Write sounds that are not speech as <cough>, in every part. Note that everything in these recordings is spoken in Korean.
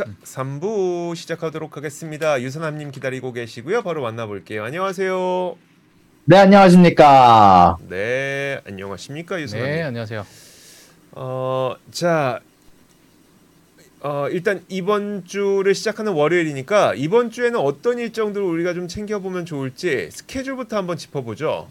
자, 3부 시작하도록 하겠습니다. 유선남님 기다리고 계시고요. 바로 만나볼게요. 안녕하세요. 네, 안녕하십니까. 네, 안녕하십니까 유선남님. 네, 안녕하세요. 어, 자, 어, 일단 이번 주를 시작하는 월요일이니까 이번 주에는 어떤 일정들을 우리가 좀 챙겨보면 좋을지 스케줄부터 한번 짚어보죠.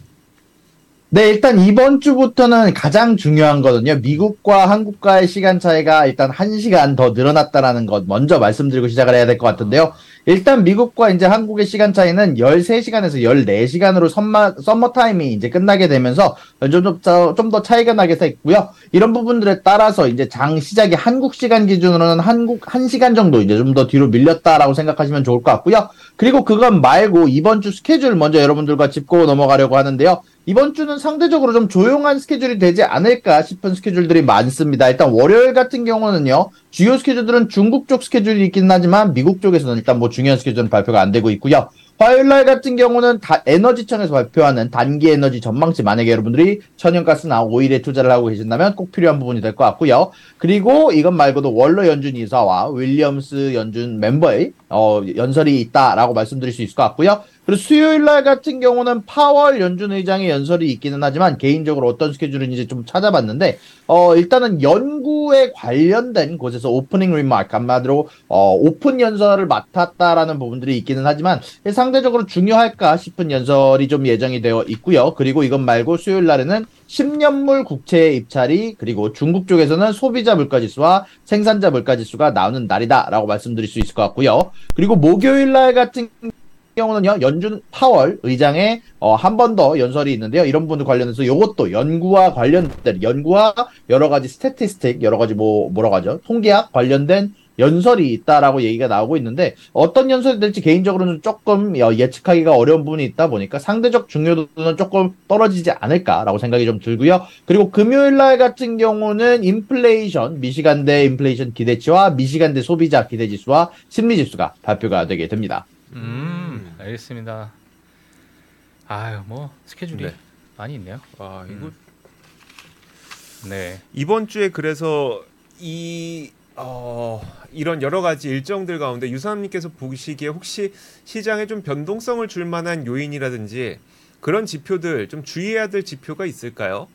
네, 일단 이번 주부터는 가장 중요한 거는요. 미국과 한국과의 시간 차이가 일단 1시간 더 늘어났다라는 것 먼저 말씀드리고 시작을 해야 될 것 같은데요. 일단 미국과 이제 한국의 시간 차이는 13시간에서 14시간으로 썸마, 썸머 타임이 이제 끝나게 되면서 좀더 차이가 나게 됐고요. 이런 부분들에 따라서 이제 장 시작이 한국 시간 기준으로는 한 1시간 정도 이제 좀 더 뒤로 밀렸다라고 생각하시면 좋을 것 같고요. 그리고 그것 말고 이번 주 스케줄 먼저 여러분들과 짚고 넘어가려고 하는데요. 이번 주는 상대적으로 좀 조용한 스케줄이 되지 않을까 싶은 스케줄들이 많습니다. 일단 월요일 같은 경우는요, 주요 스케줄들은 중국 쪽 스케줄이 있긴 하지만 미국 쪽에서는 일단 뭐 중요한 스케줄은 발표가 안 되고 있고요. 화요일 날 같은 경우는 다 에너지청에서 발표하는 단기 에너지 전망치 만약에 여러분들이 천연가스나 오일에 투자를 하고 계신다면 꼭 필요한 부분이 될 것 같고요. 그리고 이것 말고도 월러 연준 이사와 윌리엄스 연준 멤버의 어, 연설이 있다라고 말씀드릴 수 있을 것 같고요. 그리고 수요일 날 같은 경우는 파월 연준 의장의 연설이 있기는 하지만 개인적으로 어떤 스케줄인지 좀 찾아봤는데 어 일단은 연구에 관련된 곳에서 opening remark 한마디로 어 오픈 연설을 맡았다라는 부분들이 있기는 하지만 상대적으로 중요할까 싶은 연설이 좀 예정이 되어 있고요. 그리고 이것 말고 수요일 날에는 10년물 국채 입찰이 그리고 중국 쪽에서는 소비자 물가지수와 생산자 물가지수가 나오는 날이다라고 말씀드릴 수 있을 것 같고요. 그리고 목요일 날 같은 경우는요 연준 파월 의장의 어, 한 번 더 연설이 있는데요 이런 부분 관련해서 이것도 연구와 관련된 연구와 여러 가지 스태티스틱 여러 가지 뭐 뭐라고 하죠 통계학 관련된 연설이 있다라고 얘기가 나오고 있는데 어떤 연설이 될지 개인적으로는 조금 어, 예측하기가 어려운 부분이 있다 보니까 상대적 중요도는 조금 떨어지지 않을까라고 생각이 좀 들고요. 그리고 금요일 날 같은 경우는 인플레이션 미시간대 인플레이션 기대치와 미시간대 소비자 기대지수와 심리지수가 발표가 되게 됩니다. 음, 알겠습니다. 아유, 뭐 스케줄이 네. 많이 있네요. 아, 이거 음. 네. 이번 주에 그래서 이 어, 이런 여러 가지 일정들 가운데 유사님께서 보시기에 혹시 시장에 좀 변동성을 줄 만한 요인이라든지 그런 지표들 좀 주의해야 될 지표가 있을까요?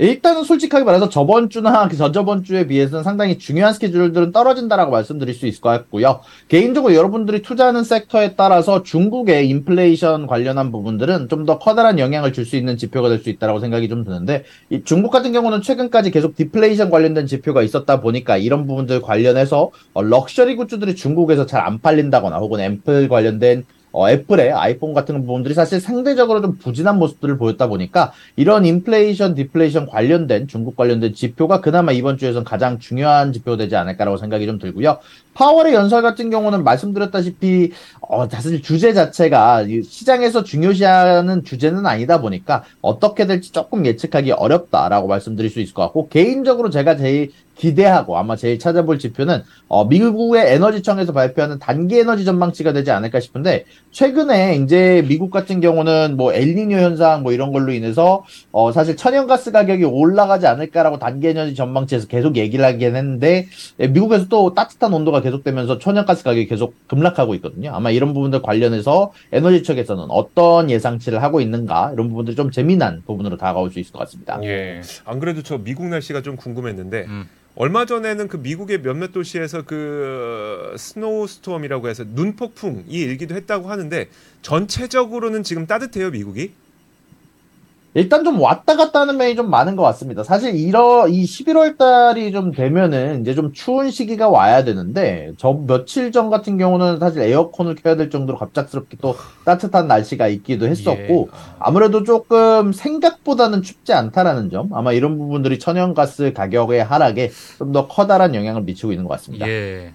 일단은 솔직하게 말해서 저번 주나 그 저저번 주에 비해서는 상당히 중요한 스케줄들은 떨어진다라고 말씀드릴 수 있을 것 같고요. 개인적으로 여러분들이 투자하는 섹터에 따라서 중국의 인플레이션 관련한 부분들은 좀 더 커다란 영향을 줄 수 있는 지표가 될 수 있다라고 생각이 좀 드는데 이 중국 같은 경우는 최근까지 계속 디플레이션 관련된 지표가 있었다 보니까 이런 부분들 관련해서 어, luxury goods들이 중국에서 잘 안 팔린다거나 혹은 애플 관련된 어, 애플의 아이폰 같은 부분들이 사실 상대적으로 좀 부진한 모습들을 보였다 보니까 이런 인플레이션, 디플레이션 관련된 중국 관련된 지표가 그나마 이번 주에선 가장 중요한 지표가 되지 않을까라고 생각이 좀 들고요. 파월의 연설 같은 경우는 말씀드렸다시피 어, 사실 주제 자체가 이 시장에서 중요시하는 주제는 아니다 보니까 어떻게 될지 조금 예측하기 어렵다라고 말씀드릴 수 있을 것 같고 개인적으로 제가 제일 기대하고 아마 제일 찾아볼 지표는 어, 미국의 에너지청에서 발표하는 단기 에너지 전망치가 되지 않을까 싶은데 최근에 이제 미국 같은 경우는 뭐 엘니뇨 현상 뭐 이런 걸로 인해서 어, 사실 천연가스 가격이 올라가지 않을까라고 단기 에너지 전망치에서 계속 얘기를 하긴 했는데 예, 미국에서 또 따뜻한 온도가 계속되면서 천연가스 가격이 계속 급락하고 있거든요. 아마 이런 부분들 관련해서 에너지 측에서는 어떤 예상치를 하고 있는가 이런 부분들이 좀 재미난 부분으로 다가올 수 있을 것 같습니다. 예. 안 그래도 저 미국 날씨가 좀 궁금했는데 음. 얼마 전에는 그 미국의 몇몇 도시에서 그 snow storm이라고 해서 눈폭풍이 일기도 했다고 하는데 전체적으로는 지금 따뜻해요 미국이? 일단 좀 왔다 갔다 하는 면이 좀 많은 것 같습니다. 사실 이러, 이 11월 달이 좀 되면은 이제 좀 추운 시기가 와야 되는데, 저 며칠 전 같은 경우는 사실 에어컨을 켜야 될 정도로 갑작스럽게 또 따뜻한 날씨가 있기도 했었고, 예. 아무래도 조금 생각보다는 춥지 않다라는 점, 아마 이런 부분들이 천연가스 가격의 하락에 좀 더 커다란 영향을 미치고 있는 것 같습니다. 예.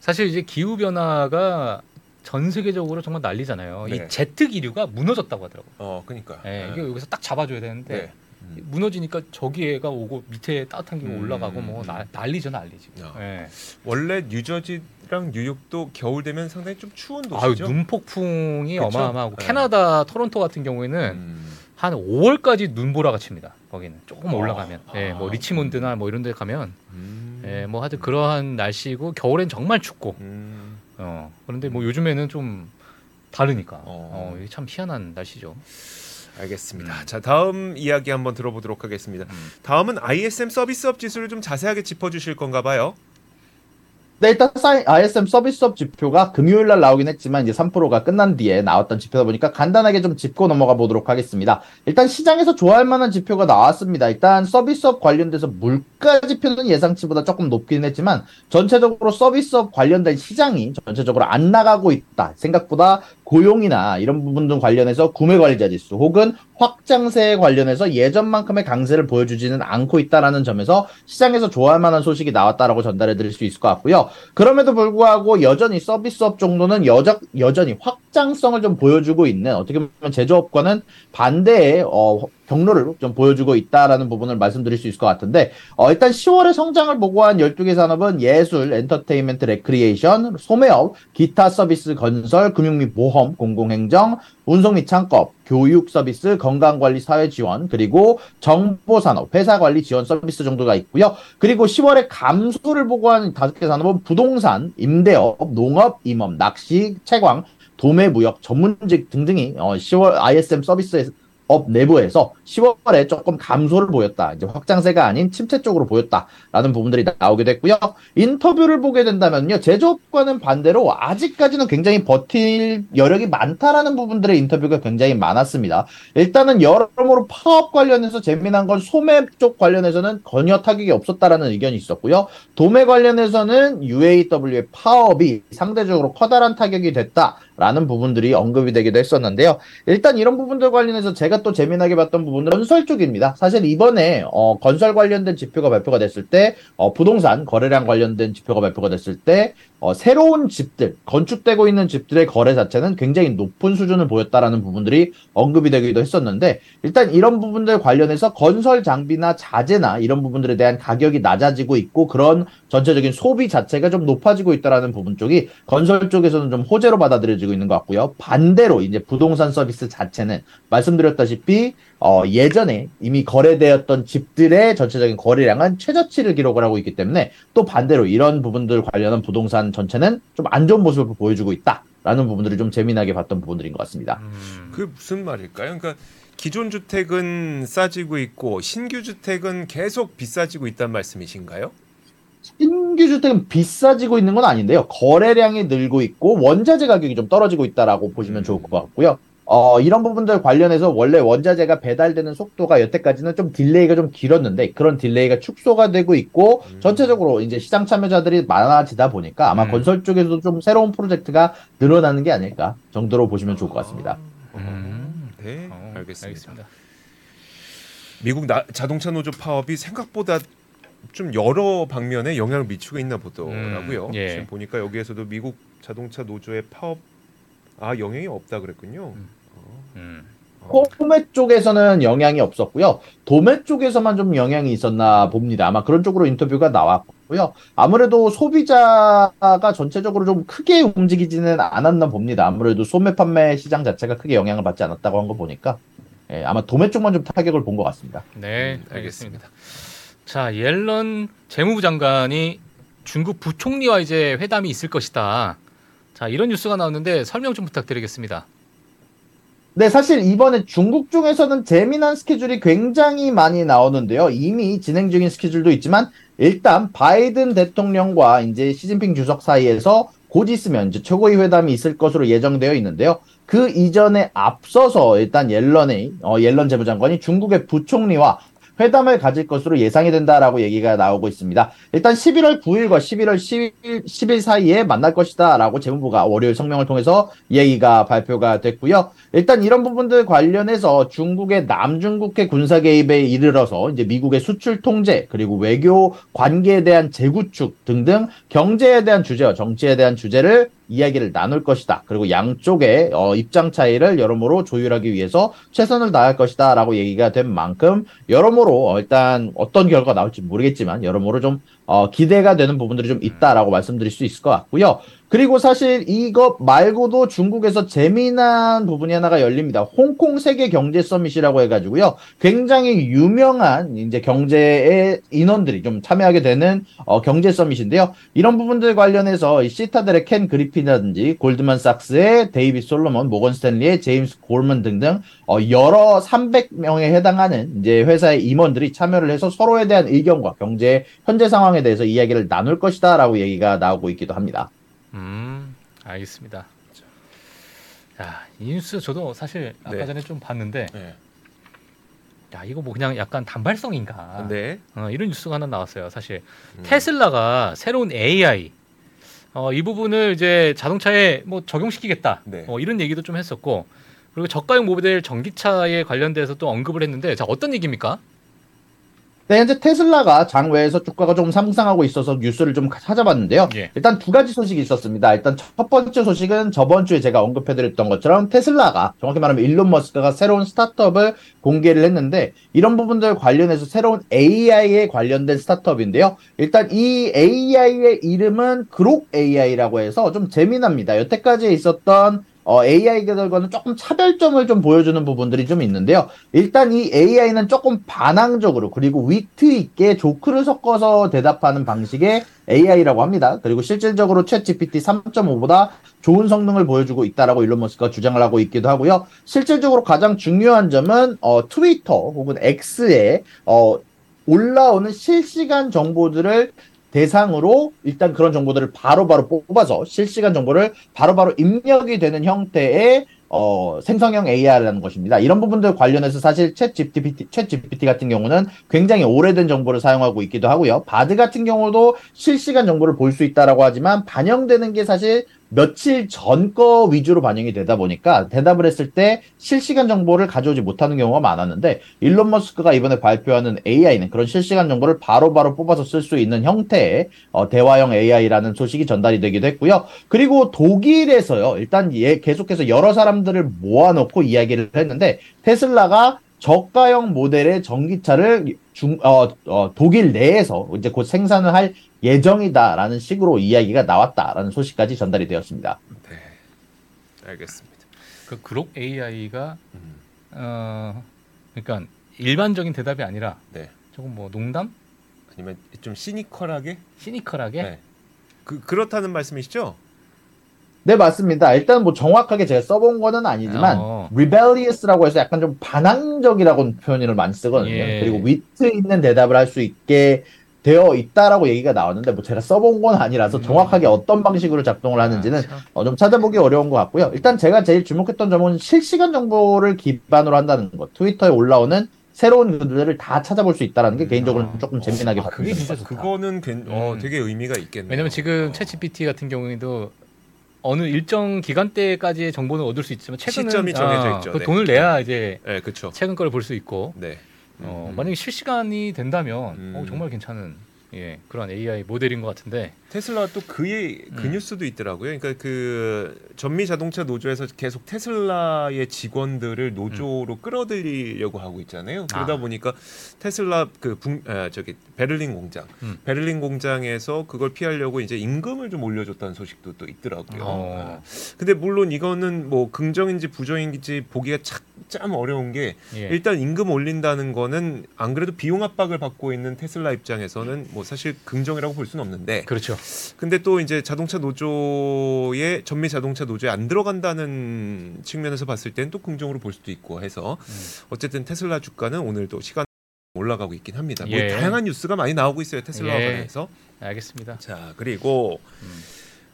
사실 이제 기후 변화가 전 세계적으로 정말 난리잖아요. 네. 이 제트 기류가 무너졌다고 하더라고요. 어, 그러니까. 예, 이게 여기서 딱 잡아줘야 되는데 네. 무너지니까 저기가 오고 밑에 따뜻한 게 음. 올라가고 뭐 나, 난리죠 난리 지금. 어. 예. 원래 뉴저지랑 뉴욕도 겨울 되면 상당히 좀 추운 도시죠. 눈폭풍이 그쵸? 어마어마하고 네. 캐나다 토론토 같은 경우에는 음. 한 5월까지 눈보라가 칩니다. 거기는 조금 어. 올라가면, 예, 뭐 아. 리치몬드나 뭐 이런 데 가면 음. 예, 뭐 하여튼 그러한 날씨고 겨울엔 정말 춥고 음. 어, 그런데 뭐 요즘에는 좀 다르니까 어. 어, 이게 참 희한한 날씨죠. 알겠습니다. 자 다음 이야기 한번 들어보도록 하겠습니다. 음. 다음은 ISM 서비스업 지수를 좀 자세하게 짚어주실 건가 봐요. 네, 일단 사이- ISM 서비스업 지표가 금요일 날 나오긴 했지만 이제 3%가 끝난 뒤에 나왔던 지표다 보니까 간단하게 좀 짚고 넘어가 보도록 하겠습니다. 일단 시장에서 좋아할 만한 지표가 나왔습니다. 일단 서비스업 관련돼서 물가 지표는 예상치보다 조금 높긴 했지만 전체적으로 서비스업 관련된 시장이 전체적으로 안 나가고 있다. 생각보다 고용이나 이런 부분들 관련해서 구매 관리자 지수 혹은 확장세에 관련해서 예전만큼의 강세를 보여주지는 않고 있다라는 점에서 시장에서 좋아할 만한 소식이 나왔다라고 전달해 드릴 수 있을 것 같고요. 그럼에도 불구하고 여전히 서비스업 정도는 여적, 여전히 확장성을 좀 보여주고 있는 어떻게 보면 제조업과는 반대의 어, 경로를 좀 보여주고 있다라는 부분을 말씀드릴 수 있을 것 같은데 어, 일단 10월의 성장을 보고한 12개 산업은 예술, 엔터테인먼트, 레크리에이션, 소매업, 기타 서비스, 건설, 금융 및 보험, 공공행정, 운송 및 창고업, 교육 서비스, 건강관리, 사회 지원, 그리고 정보산업, 회사관리 지원 서비스 정도가 있고요. 그리고 10월에 감소를 보고한 다섯 개 산업은 부동산, 임대업, 농업, 임업, 낚시, 채광, 도매, 무역, 전문직 등등이 어, 10월 ISM 서비스 업 내부에서 10월에 조금 감소를 보였다. 이제 확장세가 아닌 침체 쪽으로 보였다라는 부분들이 나오게 됐고요. 인터뷰를 보게 된다면요. 제조업과는 반대로 아직까지는 굉장히 버틸 여력이 많다라는 부분들의 인터뷰가 굉장히 많았습니다. 일단은 여러모로 파업 관련해서 재미난 건 소매 쪽 관련해서는 전혀 타격이 없었다라는 의견이 있었고요. 도매 관련해서는 UAW의 파업이 상대적으로 커다란 타격이 됐다 라는 부분들이 언급이 되기도 했었는데요. 일단 이런 부분들 관련해서 제가 또 재미나게 봤던 부분은 건설 쪽입니다. 사실 이번에 어, 건설 관련된 지표가 발표가 됐을 때 어, 부동산 거래량 관련된 지표가 발표가 됐을 때 어, 새로운 집들 건축되고 있는 집들의 거래 자체는 굉장히 높은 수준을 보였다라는 부분들이 언급이 되기도 했었는데 일단 이런 부분들 관련해서 건설 장비나 자재나 이런 부분들에 대한 가격이 낮아지고 있고 그런 전체적인 소비 자체가 좀 높아지고 있다라는 부분 쪽이 건설 쪽에서는 좀 호재로 받아들여지고 있는 것 같고요. 반대로 이제 부동산 서비스 자체는 말씀드렸다시피 어, 예전에 이미 거래되었던 집들의 전체적인 거래량은 최저치를 기록을 하고 있기 때문에 또 반대로 이런 부분들 관련한 부동산 전체는 좀 안 좋은 모습을 보여주고 있다라는 부분들을 좀 재미나게 봤던 부분들인 것 같습니다. 음. 그 무슨 말일까요? 그러니까 기존 주택은 싸지고 있고 신규 주택은 계속 비싸지고 있다는 말씀이신가요? 신규 주택은 비싸지고 있는 건 아닌데요. 거래량이 늘고 있고 원자재 가격이 좀 떨어지고 있다라고 보시면 좋을 것 같고요. 어, 이런 부분들 관련해서 원래 원자재가 배달되는 속도가 여태까지는 좀 delay가 좀 길었는데 그런 delay가 축소가 되고 있고 음. 전체적으로 이제 시장 참여자들이 많아지다 보니까 아마 음. 건설 쪽에서도 좀 새로운 프로젝트가 늘어나는 게 아닐까 정도로 보시면 좋을 것 같습니다. 음. 네, 어, 알겠습니다. 미국 나, 자동차 노조 파업이 생각보다 좀 여러 방면에 영향을 미치고 있나 보더라고요. 음, 예. 지금 보니까 여기에서도 미국 자동차 노조의 파업 아 영향이 없다 그랬군요. 음. 음. 어. 소매 쪽에서는 영향이 없었고요. 도매 쪽에서만 좀 영향이 있었나 봅니다. 아마 그런 쪽으로 인터뷰가 나왔고요. 아무래도 소비자가 전체적으로 좀 크게 움직이지는 않았나 봅니다. 아무래도 소매 판매 시장 자체가 크게 영향을 받지 않았다고 한 거 보니까 예, 아마 도매 쪽만 좀 타격을 본 것 같습니다. 네, 음, 알겠습니다. 자, 옐런 재무부 장관이 중국 부총리와 이제 회담이 있을 것이다. 자, 이런 뉴스가 나왔는데 설명 좀 부탁드리겠습니다. 네, 사실 이번에 중국 쪽에서는 재미난 스케줄이 굉장히 많이 나오는데요. 이미 진행 중인 스케줄도 있지만 일단 바이든 대통령과 이제 시진핑 주석 사이에서 곧 있으면 이제 최고위 회담이 있을 것으로 예정되어 있는데요. 그 이전에 앞서서 일단 옐런의 어, 옐런 재무장관이 중국의 부총리와 회담을 가질 것으로 예상이 된다라고 얘기가 나오고 있습니다. 일단 11월 9일과 11월 10일, 10일 사이에 만날 것이다라고 재무부가 월요일 성명을 통해서 얘기가 발표가 됐고요. 일단 이런 부분들 관련해서 중국의 남중국해 군사 개입에 이르러서 이제 미국의 수출 통제 그리고 외교 관계에 대한 재구축 등등 경제에 대한 주제와 정치에 대한 주제를 이야기를 나눌 것이다. 그리고 양쪽의 어, 입장 차이를 여러모로 조율하기 위해서 최선을 다할 것이다 라고 얘기가 된 만큼 여러모로 어, 일단 어떤 결과가 나올지 모르겠지만 여러모로 좀 어, 기대가 되는 부분들이 좀 있다라고 말씀드릴 수 있을 것 같고요. 그리고 사실 이것 말고도 중국에서 재미난 부분이 하나가 열립니다. 홍콩 세계 경제 summit이라고 해가지고요. 굉장히 유명한 이제 경제의 인원들이 좀 참여하게 되는 어, 경제 summit인데요. 이런 부분들 관련해서 이 시타델의 켄 그리핀이라든지 골드만삭스의 데이비드 솔로몬, 모건 스탠리의 제임스 고먼 등등 어, 여러 300명에 해당하는 이제 회사의 임원들이 참여를 해서 서로에 대한 의견과 경제 현재 상황에 대해서 이야기를 나눌 것이다라고 얘기가 나오고 있기도 합니다. 음, 알겠습니다. 야, 이 뉴스 저도 사실 아까 네. 전에 좀 봤는데, 네. 야, 이거 뭐 그냥 약간 단발성인가? 네. 어, 이런 뉴스가 하나 나왔어요. 사실 음. 테슬라가 새로운 AI 어, 이 부분을 이제 자동차에 뭐 적용시키겠다. 네. 어, 이런 얘기도 좀 했었고, 그리고 저가형 모델 전기차에 관련돼서 또 언급을 했는데, 자 어떤 얘기입니까? 네, 현재 테슬라가 장외에서 주가가 조금 상승하고 있어서 뉴스를 좀 찾아봤는데요. 예. 일단 두 가지 소식이 있었습니다. 일단 첫 번째 소식은 저번 주에 제가 언급해드렸던 것처럼 테슬라가 정확히 말하면 일론 머스크가 새로운 스타트업을 공개를 했는데 이런 부분들 관련해서 새로운 AI에 관련된 스타트업인데요. 일단 이 AI의 이름은 그록 AI라고 해서 좀 재미납니다. 여태까지 있었던 어, AI들과는 조금 차별점을 좀 보여주는 부분들이 좀 있는데요. 일단 이 AI는 조금 반항적으로 그리고 위트 있게 조크를 섞어서 대답하는 방식의 AI라고 합니다. 그리고 실질적으로 챗 GPT 3.5보다 좋은 성능을 보여주고 있다라고 일론 머스크가 주장을 하고 있기도 하고요. 실질적으로 가장 중요한 점은 어, 트위터 혹은 X에 어, 올라오는 실시간 정보들을 대상으로 일단 그런 정보들을 바로바로 뽑아서 실시간 정보를 바로 바로 입력이 되는 형태의 어, 생성형 AI라는 것입니다. 이런 부분들 관련해서 사실 챗 GPT, 챗 GPT 같은 경우는 굉장히 오래된 정보를 사용하고 있기도 하고요. 바드 같은 경우도 실시간 정보를 볼 수 있다라고 하지만 반영되는 게 사실 며칠 전 거 위주로 반영이 되다 보니까 대답을 했을 때 실시간 정보를 가져오지 못하는 경우가 많았는데 일론 머스크가 이번에 발표하는 AI는 그런 실시간 정보를 바로바로 뽑아서 쓸 수 있는 형태의 어, 대화형 AI라는 소식이 전달이 되기도 했고요. 그리고 독일에서요. 일단 얘 계속해서 여러 사람들을 모아놓고 이야기를 했는데 테슬라가 저가형 모델의 전기차를 중, 어, 어, 독일 내에서 이제 곧 생산을 할 예정이다라는 식으로 이야기가 나왔다라는 소식까지 전달이 되었습니다. 네. 알겠습니다. 그 그록 AI가 음. 어, 그러니까 일반적인 대답이 아니라 네. 조금 뭐 농담, 아니면 좀 시니컬하게? 시니컬하게. 네. 그 그렇다는 말씀이시죠? 네, 맞습니다. 일단 뭐 정확하게 제가 써본 거는 아니지만 어. rebellious라고 해서 약간 좀 반항적이라고 표현을 많이 쓰거든요. 예. 그리고 위트 있는 대답을 할 수 있게 되어 있다라고 얘기가 나왔는데 뭐 제가 써본 건 아니라서 음. 정확하게 어떤 방식으로 작동을 하는지는 아, 참. 어, 좀 찾아보기 어려운 것 같고요. 일단 제가 제일 주목했던 점은 실시간 정보를 기반으로 한다는 것. 트위터에 올라오는 새로운 글들을 다 찾아볼 수 있다는 게 개인적으로 아. 조금 재미나게 아, 그게. 진짜 좋다. 그거는 괜- 어, 음. 되게 의미가 있겠네요. 왜냐면 지금 어. 챗 GPT 같은 경우에도 어느 일정 기간대까지의 정보는 얻을 수 있지만 최근은 시점이 정해져 아, 있죠. 그 네. 돈을 내야 이제 네, 그렇죠. 최근 거를 볼 수 있고 네. 어, 음. 만약에 실시간이 된다면 음. 어, 정말 괜찮은 예, 그런 AI 모델인 것 같은데 테슬라 또그 그 음. 뉴스도 있더라고요. 그러니까 그 전미 자동차 노조에서 계속 테슬라의 직원들을 노조로 끌어들이려고 하고 있잖아요. 그러다 아. 보니까 테슬라 그 붕, 아, 저기 베를린 공장, 음. 베를린 공장에서 그걸 피하려고 이제 임금을 좀 올려줬다는 소식도 또 있더라고요. 어. 아. 근데 물론 이거는 뭐 긍정인지 부정인지 보기가 참, 참 어려운 게 예. 일단 임금 올린다는 거는 안 그래도 비용 압박을 받고 있는 테슬라 입장에서는 뭐 사실 긍정이라고 볼 수는 없는데 그렇죠. 근데 또 이제 자동차 노조에 전미 자동차 노조에 안 들어간다는 측면에서 봤을 때는 또 긍정으로 볼 수도 있고 해서 음. 어쨌든 테슬라 주가는 오늘도 시간 올라가고 있긴 합니다. 뭐 예. 다양한 뉴스가 많이 나오고 있어요 테슬라와 예. 관련해서. 알겠습니다. 자 그리고 음.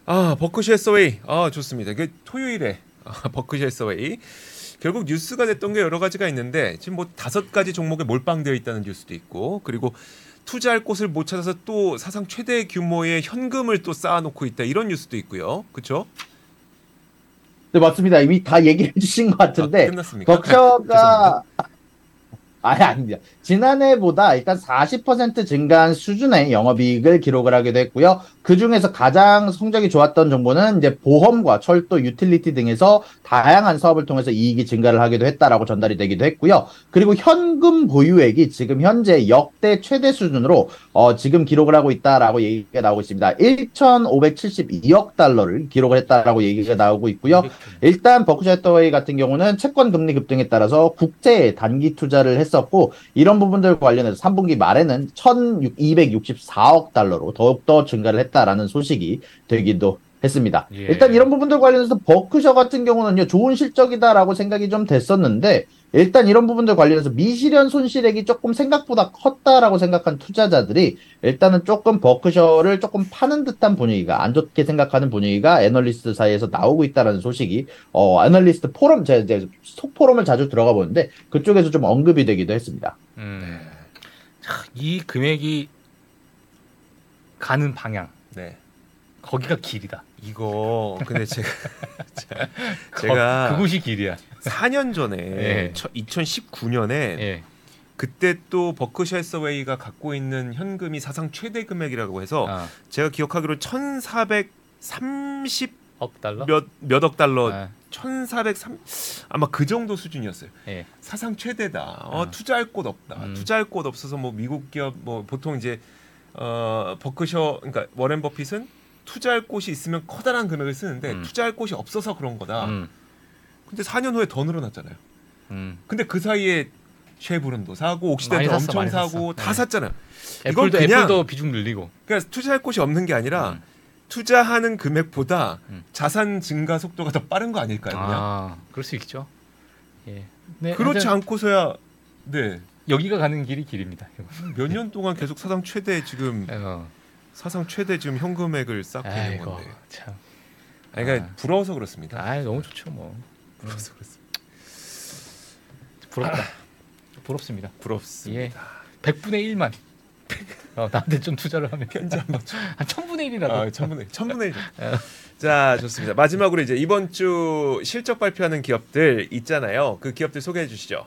아 버크셔 서웨이 아 좋습니다. 그 토요일에 아, 버크셔 서웨이 결국 뉴스가 됐던 게 여러 가지가 있는데 지금 뭐 다섯 가지 종목에 몰빵되어 있다는 뉴스도 있고 그리고 투자할 곳을 못 찾아서 또 사상 최대 규모의 현금을 또 쌓아놓고 있다 이런 뉴스도 있고요. 그렇죠? 네, 맞습니다. 이미 다 얘기해 주신 것 같은데 아, 끝났습니까? 벅셔가 <laughs> 아니 아닙니다. 지난해보다 일단 40% 증가한 수준의 영업이익을 기록을 하게 됐고요. 그 중에서 가장 성적이 좋았던 정보는 이제 보험과 철도, 유틸리티 등에서 다양한 사업을 통해서 이익이 증가를 하기도 했다라고 전달이 되기도 했고요. 그리고 현금 보유액이 지금 현재 역대 최대 수준으로 어, 지금 기록을 하고 있다라고 얘기가 나오고 있습니다. 1,572억 달러를 기록을 했다라고 얘기가 나오고 있고요. 일단 버크셔 해터웨이 같은 경우는 채권 금리 급등에 따라서 국채에 단기 투자를 했 었고 이런 부분들 관련해서 3분기 말에는 1,264억 달러로 더욱더 증가를 했다라는 소식이 되기도 했습니다. 예. 일단 이런 부분들 관련해서 버크셔 같은 경우는요 좋은 실적이다라고 생각이 좀 됐었는데 일단 이런 부분들 관련해서 미실현 손실액이 조금 생각보다 컸다라고 생각한 투자자들이 일단은 조금 버크셔를 조금 파는 듯한 분위기가 안 좋게 생각하는 분위기가 애널리스트 사이에서 나오고 있다라는 소식이 어 애널리스트 포럼 제가 이제 속 포럼을 자주 들어가 보는데 그쪽에서 좀 언급이 되기도 했습니다. 음. 자, 이 금액이 가는 방향 네. 거기가 길이다. 이거 근데 제가 <laughs> 거- 제가 그곳이 길이야. 4년 전에 예. 2019년에 예. 그때 또 버크셔 해서웨이가 갖고 있는 현금이 사상 최대 금액이라고 해서 아, 제가 기억하기로 1,430 억 달러. 몇 몇억 달러 아, 1,403 아마 그 정도 수준이었어요. 예. 사상 최대다. 어, 아. 투자할 곳 없다. 음. 투자할 곳 없어서 뭐 미국 기업 뭐 보통 이제 어 버크셔 그러니까 워렌 버핏은 투자할 곳이 있으면 커다란 금액을 쓰는데 음. 투자할 곳이 없어서 그런 거다. 음. 근데 4년 후에 더 늘어났잖아요. 음. 근데 그 사이에 쉐브론도 사고 옥시덴도 샀어, 엄청 사고 샀어. 다 네. 샀잖아요. 이건 애플도 그냥- 애플도 비중 늘리고. 그러니까 투자할 곳이 없는 게 아니라 음. 투자하는 금액보다 음. 자산 증가 속도가 더 빠른 거 아닐까요? 그냥 아, 그럴 수 있죠. 예. 네, 그렇지 않고서야 네. 여기가 가는 길이 길입니다. 몇 년 동안 계속 사상 최대 지금 어. 사상 최대 지금 현금액을 쌓고 있는 아이고 건데. 참. 아니, 그러니까 아. 부러워서 그렇습니다. 아, 너무 좋죠 뭐. 부러워서 그렇습니다. 부럽다. 부럽습니다. 부럽습니다. 예. 100분의 1만. 어, 나한테 좀 투자를 하면 편지 한번 한 1000분의 <laughs> 1이라도. 아, 천분의 천분의 일. <laughs> 어. 자, 좋습니다. 마지막으로 이제 이번 주 실적 발표하는 기업들 있잖아요. 그 기업들 소개해 주시죠.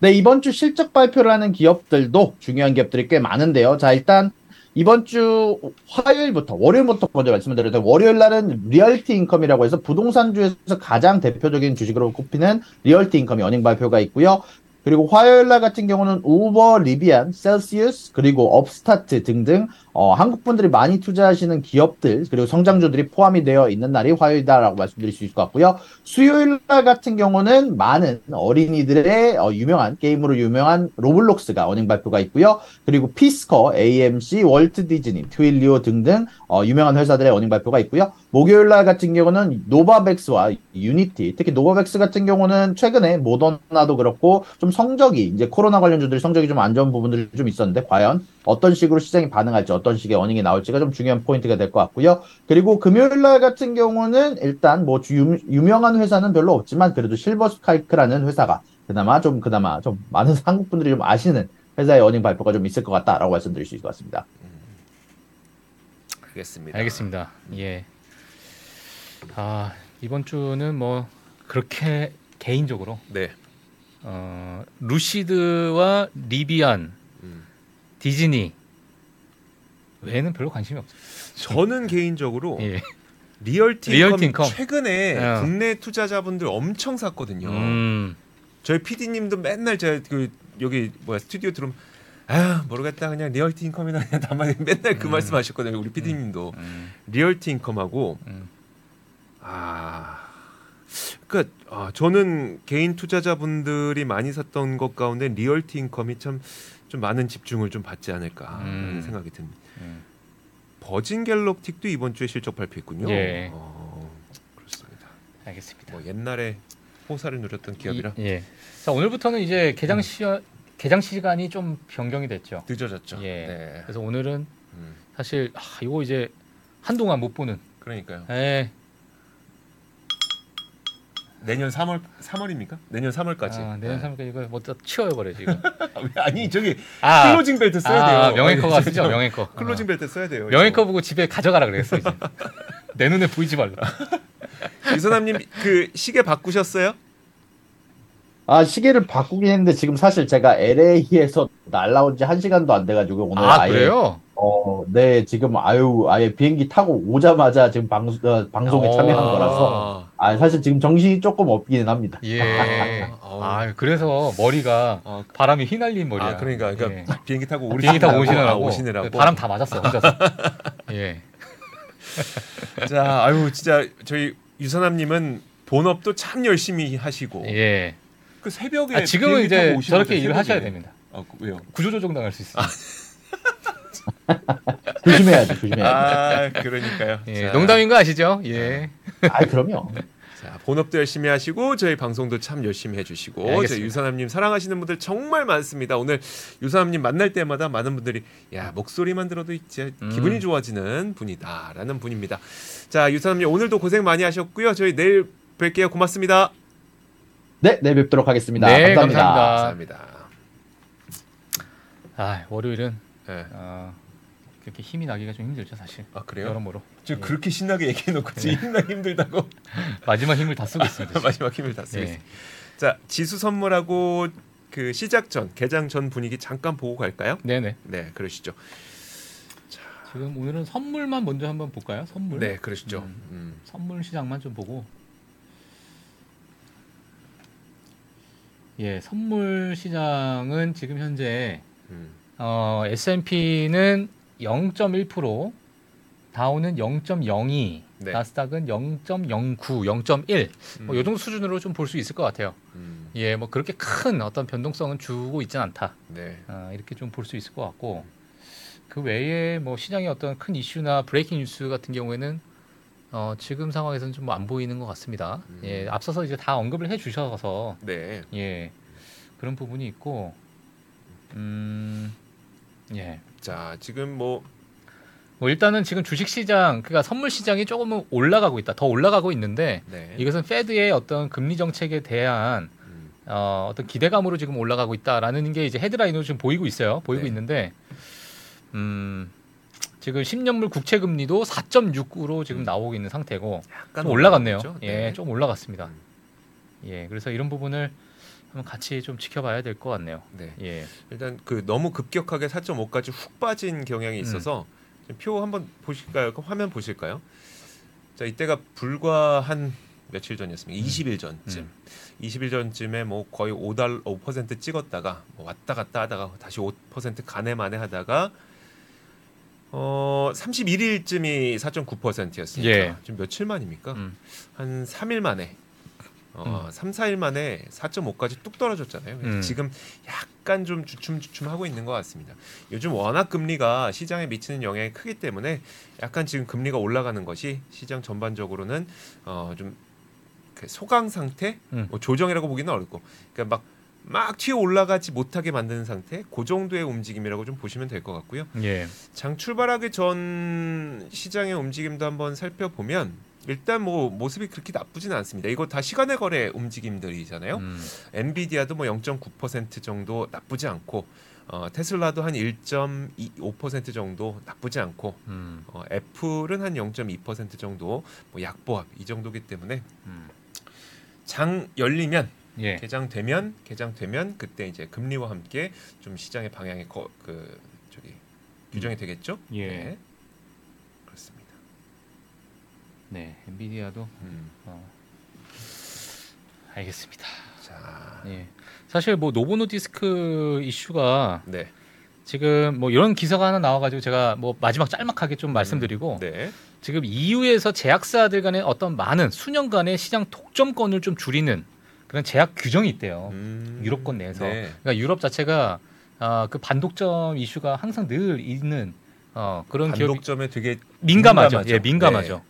네, 이번 주 실적 발표를 하는 기업들도 중요한 기업들이 꽤 많은데요. 자, 일단 이번 주 화요일부터 월요일부터 먼저 말씀드렸는데 월요일 날은 리얼티 인컴이라고 해서 부동산주에서 가장 대표적인 주식으로 꼽히는 리얼티 인컴이 earning 발표가 있고요. 그리고 화요일 날 같은 경우는 우버, 리비안, 셀시우스, 그리고 업스타트 등등 어, 한국 분들이 많이 투자하시는 기업들 그리고 성장주들이 포함이 되어 있는 날이 화요일이다라고 말씀드릴 수 있을 것 같고요. 수요일 날 같은 경우는 많은 어린이들의 어, 유명한 게임으로 유명한 로블록스가 earning 발표가 있고요. 그리고 피스커, AMC, 월트 디즈니, 트윌리오 등등 어, 유명한 회사들의 earning 발표가 있고요. 목요일 날 같은 경우는 노바백스와 유니티, 특히 노바백스 같은 경우는 최근에 모더나도 그렇고 좀 성적이 이제 코로나 관련주들이 성적이 좀 안 좋은 부분들이 좀 있었는데 과연 어떤 식으로 시장이 반응할지 어떤 식의 earning이 나올지가 좀 중요한 포인트가 될 것 같고요. 그리고 금요일 날 같은 경우는 일단 뭐 주- 유, 유명한 회사는 별로 없지만 그래도 실버 스카이크라는 회사가 그나마 좀 그나마 좀 많은 <laughs> 한국 분들이 좀 아시는 회사의 어닝 발표가 좀 있을 것 같다라고 말씀드릴 수 있을 것 같습니다. 알겠습니다. 알겠습니다. 예. 아, 이번 주는 뭐 그렇게 개인적으로 네. 어, 루시드와 리비안, 음. 디즈니 외에는 별로 관심이 없어요. 저는 개인적으로 예. 리얼티 인컴. 최근에 어. 국내 투자자분들 엄청 샀거든요. 음. 저희 PD님도 맨날 제가 그 여기 뭐야 스튜디오 들어오면 아 모르겠다 그냥 리얼티 인컴이나 그냥 담아 <laughs> 맨날 그 음. 말씀하셨거든요. 우리 PD님도 음. 리얼티 인컴하고 음. 아 그러니까 아, 저는 개인 투자자분들이 많이 샀던 것 가운데 리얼티 인컴이 참 좀 많은 집중을 좀 받지 않을까라는 음. 생각이 듭니다. 음. 버진 갤럭틱도 이번 주에 실적 발표했군요. 예. 어, 그렇습니다. 알겠습니다. 뭐 옛날에 호사를 누렸던 기업이라 이- 예. 자 오늘부터는 이제 개장 시 개장 시간이 좀 변경이 됐죠. 늦어졌죠. 예. 네. 그래서 오늘은 음, 사실 아, 이거 이제 한동안 못 보는. 그러니까요. 예. 내년 3월 3월입니까? 내년 3월까지. 아, 내년 3일 이거 뭐다 치워버려 지금. <laughs> 아니 저기 아, 클로징 벨트 써야 돼요. <laughs> 아, 명예커가 아니, 쓰죠 저- 명예커. 클로징 어. 벨트 써야 돼요. 명예커 보고 집에 가져가라 그랬어 이제. <laughs> 내 눈에 보이지 말라. 유선남님 그 시계 바꾸셨어요? 아, 시계를 바꾸긴 했는데 지금 사실 제가 LA에서 날라온 지 한 시간도 안 돼가지고 오늘 아 아예 그래요? 어, 네, 지금 아유, 아예 비행기 타고 오자마자 지금 방, 어, 방송에 어. 참여한 거라서 아, 사실 지금 정신이 조금 없기는 합니다. 예. <laughs> 어. 아, 그래서 머리가 어, 바람이 휘날린 머리야. 아 그러니까 그러니까 예. 비행기 타고 오시느라고 비행기 타고 오시느라고, 아, 오시느라고 바람 다 맞았어 혼자서. <laughs> 예. 자 아유 진짜 저희 유선남님은 본업도 참 열심히 하시고 예. 그 새벽에 아, 지금은 비행기 타고 이제 오시는 저렇게 일을 하셔야. 됩니다. 아 그- 왜요? 구조조정 당할 수 있어요. <laughs> 조심해야지, 조심해야지. 아 그러니까요. 예. 자, 농담인 거 아시죠? 예. 아, 그럼요. <laughs> 자 본업도 열심히 하시고 저희 방송도 참 열심히 해주시고 네. 저희 유선남님 사랑하시는 분들 정말 많습니다. 오늘 유선남님 만날 때마다 많은 분들이 야 목소리만 들어도 이제 음. 기분이 좋아지는 분이다라는 분입니다. 자 유선남님 오늘도 고생 많이 하셨고요. 저희 내일 뵐게요. 고맙습니다. 네, 네, 뵙도록 하겠습니다. 네, 감사합니다. 감사합니다. 감사합니다. 아, 월요일은 네. 어, 그렇게 힘이 나기가 좀 힘들죠, 사실. 아 그래요? 여러모로. 저 예. 그렇게 신나게 얘기해놓고 지금 힘나 힘들다고 <laughs> 마지막 힘을 다 쓰고 있습니다. 지금. <laughs> 마지막 힘을 다 쓰고 예. 있습니다. 자 지수 선물하고 그 시작 전 개장 전 분위기 잠깐 보고 갈까요? 네네. 네 그러시죠. 지금 오늘은 선물만 먼저 한번 볼까요? 선물. 네 그러시죠. 음. 음. 선물 시장만 좀 보고. 예, 선물 시장은 지금 현재 음. 어, S&P는 0.1%, 다우는 0.02, 네. 나스닥은 0.09, 0.1. 뭐 음. 요 정도 수준으로 좀 볼 수 있을 것 같아요. 음. 예, 뭐 그렇게 큰 어떤 변동성은 주고 있진 않다. 네. 아, 이렇게 좀 볼 수 있을 것 같고 그 외에 뭐 시장의 어떤 큰 이슈나 브레이킹 뉴스 같은 경우에는 어, 지금 상황에서는 좀 안 보이는 것 같습니다. 음. 예, 앞서서 이제 다 언급을 해 주셔서 네. 예 그런 부분이 있고 음, 예. 자 지금 뭐 뭐 일단은 지금 주식 시장 그러니까 선물 시장이 조금은 올라가고 있다. 더 올라가고 있는데 네. 이것은 페드의 어떤 금리 정책에 대한 음. 어, 어떤 기대감으로 지금 올라가고 있다라는 게 이제 헤드라인으로 지금 보이고 있어요. 보이고 네. 있는데 음, 지금 10년물 국채 금리도 4.6으로 지금 음. 나오고 있는 상태고 약간 좀 올라갔네요. 예, 네. 좀 올라갔습니다. 음. 예, 그래서 이런 부분을 한번 같이 좀 지켜봐야 될 것 같네요. 네. 예, 일단 그 너무 급격하게 4.5까지 훅 빠진 경향이 음. 있어서 지금 표 한번 보실까요? 그 화면 보실까요? 자 이때가 불과 한 며칠 전이었습니다. 20일 전쯤. 음. 20일 전쯤에 뭐 거의 5달 5% 찍었다가 뭐 왔다 갔다 하다가 다시 5% 가네 마네 하다가 어 31일쯤이 4.9%였으니까 예. 지금 며칠 만입니까? 음, 한 3일 만에 어, 음. 3, 4일 만에 4.5까지 뚝 떨어졌잖아요. 음. 지금 약간 좀 주춤주춤하고 있는 것 같습니다. 요즘 워낙 금리가 시장에 미치는 영향이 크기 때문에 약간 지금 금리가 올라가는 것이 시장 전반적으로는 어, 좀그 소강 상태, 음. 뭐 조정이라고 보기는 어렵고, 그러니까 막 막 튀어 올라가지 못하게 만드는 상태, 그 정도의 움직임이라고 좀 보시면 될 것 같고요. 예, 장 출발하기 전 시장의 움직임도 한번 살펴보면 일단 뭐 모습이 그렇게 나쁘진 않습니다. 이거 다 시간의 거래 움직임들이잖아요. 음, 엔비디아도 뭐 0.9% 정도 나쁘지 않고 어, 테슬라도 한1.25% 정도 나쁘지 않고 음, 어, 애플은 한 0.2% 정도 뭐 약보합 이 정도기 때문에 음. 장 열리면 예, 개장되면 개장되면 그때 이제 금리와 함께 좀 시장의 방향이 거, 그 저기 규정이 되겠죠? 예. 네. 그렇습니다. 네, 엔비디아도 음. 어, 알겠습니다. 자, 예, 사실 뭐 노보노 디스크 이슈가 네, 지금 뭐 이런 기사가 하나 나와가지고 제가 뭐 마지막 짤막하게 좀 말씀드리고 네, 지금 EU에서 제약사들 간의 어떤 많은 수년간의 시장 독점권을 좀 줄이는 그런 제약 규정이 있대요. 음, 유럽권 내에서. 네. 그러니까 유럽 자체가 아, 그 반독점 이슈가 항상 늘 있는 어, 그런 기업이 반독점에 되게 민감하죠. 민감하죠. 예, 민감하죠. 네.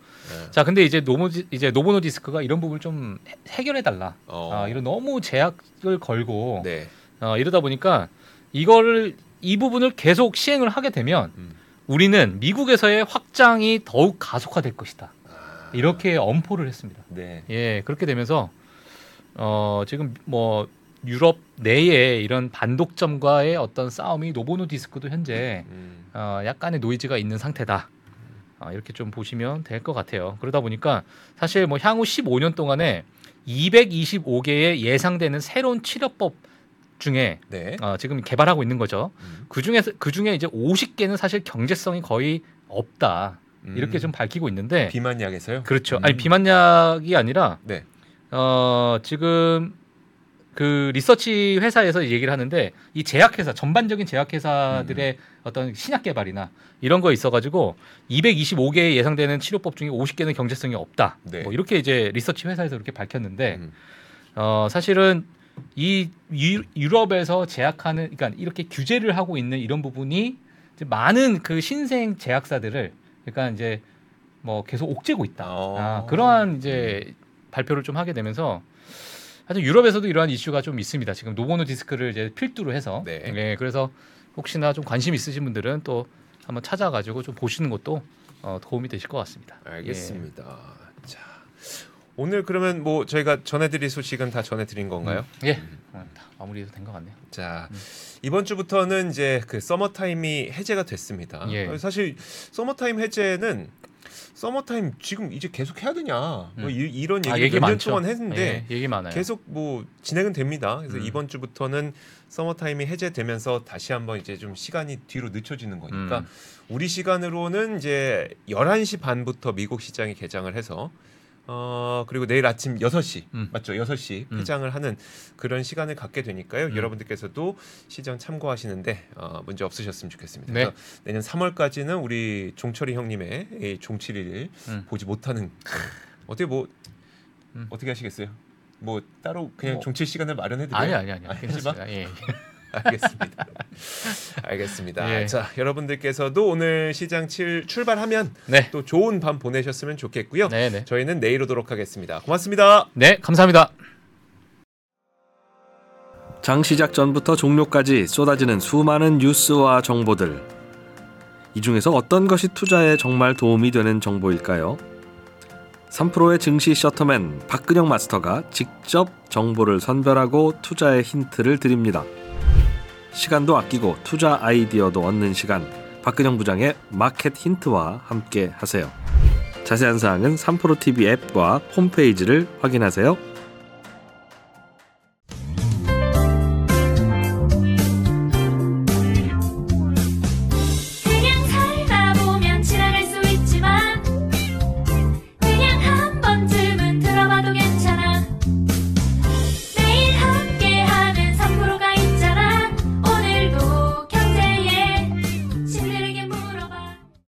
자, 근데 이제 노모 이제 노보노 디스크가 이런 부분을 좀 해- 해결해 달라. 어, 아, 이런 너무 제약을 걸고 네, 어, 이러다 보니까 이거를 이 부분을 계속 시행을 하게 되면 음. 우리는 미국에서의 확장이 더욱 가속화될 것이다. 아, 이렇게 엄포를 했습니다. 네, 예, 그렇게 되면서 어, 지금 뭐 유럽 내에 이런 반독점과의 어떤 싸움이 노보노 디스크도 현재 음, 어, 약간의 노이즈가 있는 상태다. 어, 이렇게 좀 보시면 될 것 같아요. 그러다 보니까 사실 뭐 향후 15년 동안에 225개의 예상되는 새로운 치료법 중에 네. 어, 지금 개발하고 있는 거죠. 음. 그 중에서 그 중에 이제 50개는 사실 경제성이 거의 없다 이렇게 음. 좀 밝히고 있는데 비만약에서요? 그렇죠. 음. 아니 비만약이 아니라 네. 어 지금 그 리서치 회사에서 얘기를 하는데 이 제약회사 전반적인 제약회사들의 음. 어떤 신약 개발이나 이런 거 있어가지고 225개 예상되는 치료법 중에 50개는 경제성이 없다. 네. 뭐 이렇게 이제 리서치 회사에서 이렇게 밝혔는데 음. 어 사실은 이 유, 유럽에서 제약하는 그러니까 이렇게 규제를 하고 있는 이런 부분이 많은 그 신생 제약사들을 그러니까 이제 뭐 계속 옥죄고 있다. 어. 아, 그러한 이제 발표를 좀 하게 되면서 하여튼 유럽에서도 이러한 이슈가 좀 있습니다. 지금 노보 노디스크를 이제 필두로 해서 네. 예, 그래서 혹시나 좀 관심 있으신 분들은 또 한번 찾아가지고 좀 보시는 것도 어, 도움이 되실 것 같습니다. 알겠습니다. 자, 오늘 그러면 뭐 저희가 전해드릴 소식은 다 전해드린 건가요? 예, 예. 어, 다 마무리도 된 것 같네요. 자 음. 이번 주부터는 이제 그 서머 타임이 해제가 됐습니다. 예. 사실 서머 타임 해제는 서머 타임 지금 이제 계속 해야 되냐 뭐 음. 이런 아, 얘기 얘기 몇년 많죠. 동안 했는데 예, 얘기 많아요. 계속 뭐 진행은 됩니다. 그래서 음. 이번 주부터는 서머 타임이 해제되면서 다시 한번 이제 좀 시간이 뒤로 늦춰지는 거니까 음. 우리 시간으로는 이제 11시 반부터 미국 시장이 개장을 해서 어 그리고 내일 아침 6시 음. 맞죠? 6시 음. 개장을 하는 그런 시간을 갖게 되니까요. 음. 여러분들께서도 시장 참고하시는데 어, 문제 없으셨으면 좋겠습니다. 네. 내년 3월까지는 우리 종철이 형님의 이 종칠이를 음. 보지 못하는 어떻게 뭐 음. 어떻게 하시겠어요? 뭐 따로 그냥 뭐. 종칠 시간을 마련해 드려요. 아니 아니 아니. 아니, 괜찮습니다. 예. <laughs> 알겠습니다. 알겠습니다. 예. 자, 여러분들께서도 오늘 시장 칠, 출발하면 네. 또 좋은 밤 보내셨으면 좋겠고요. 네, 네. 저희는 내일 오도록 하겠습니다. 고맙습니다. 네, 감사합니다. 장 시작 전부터 종료까지 쏟아지는 수많은 뉴스와 정보들. 이 중에서 어떤 것이 투자에 정말 도움이 되는 정보일까요? 3프로의 증시 셔터맨 박근영 마스터가 직접 정보를 선별하고 투자의 힌트를 드립니다. 시간도 아끼고 투자 아이디어도 얻는 시간. 박근영 부장의 마켓 힌트와 함께 하세요. 자세한 사항은 3프로 TV 앱과 홈페이지를 확인하세요.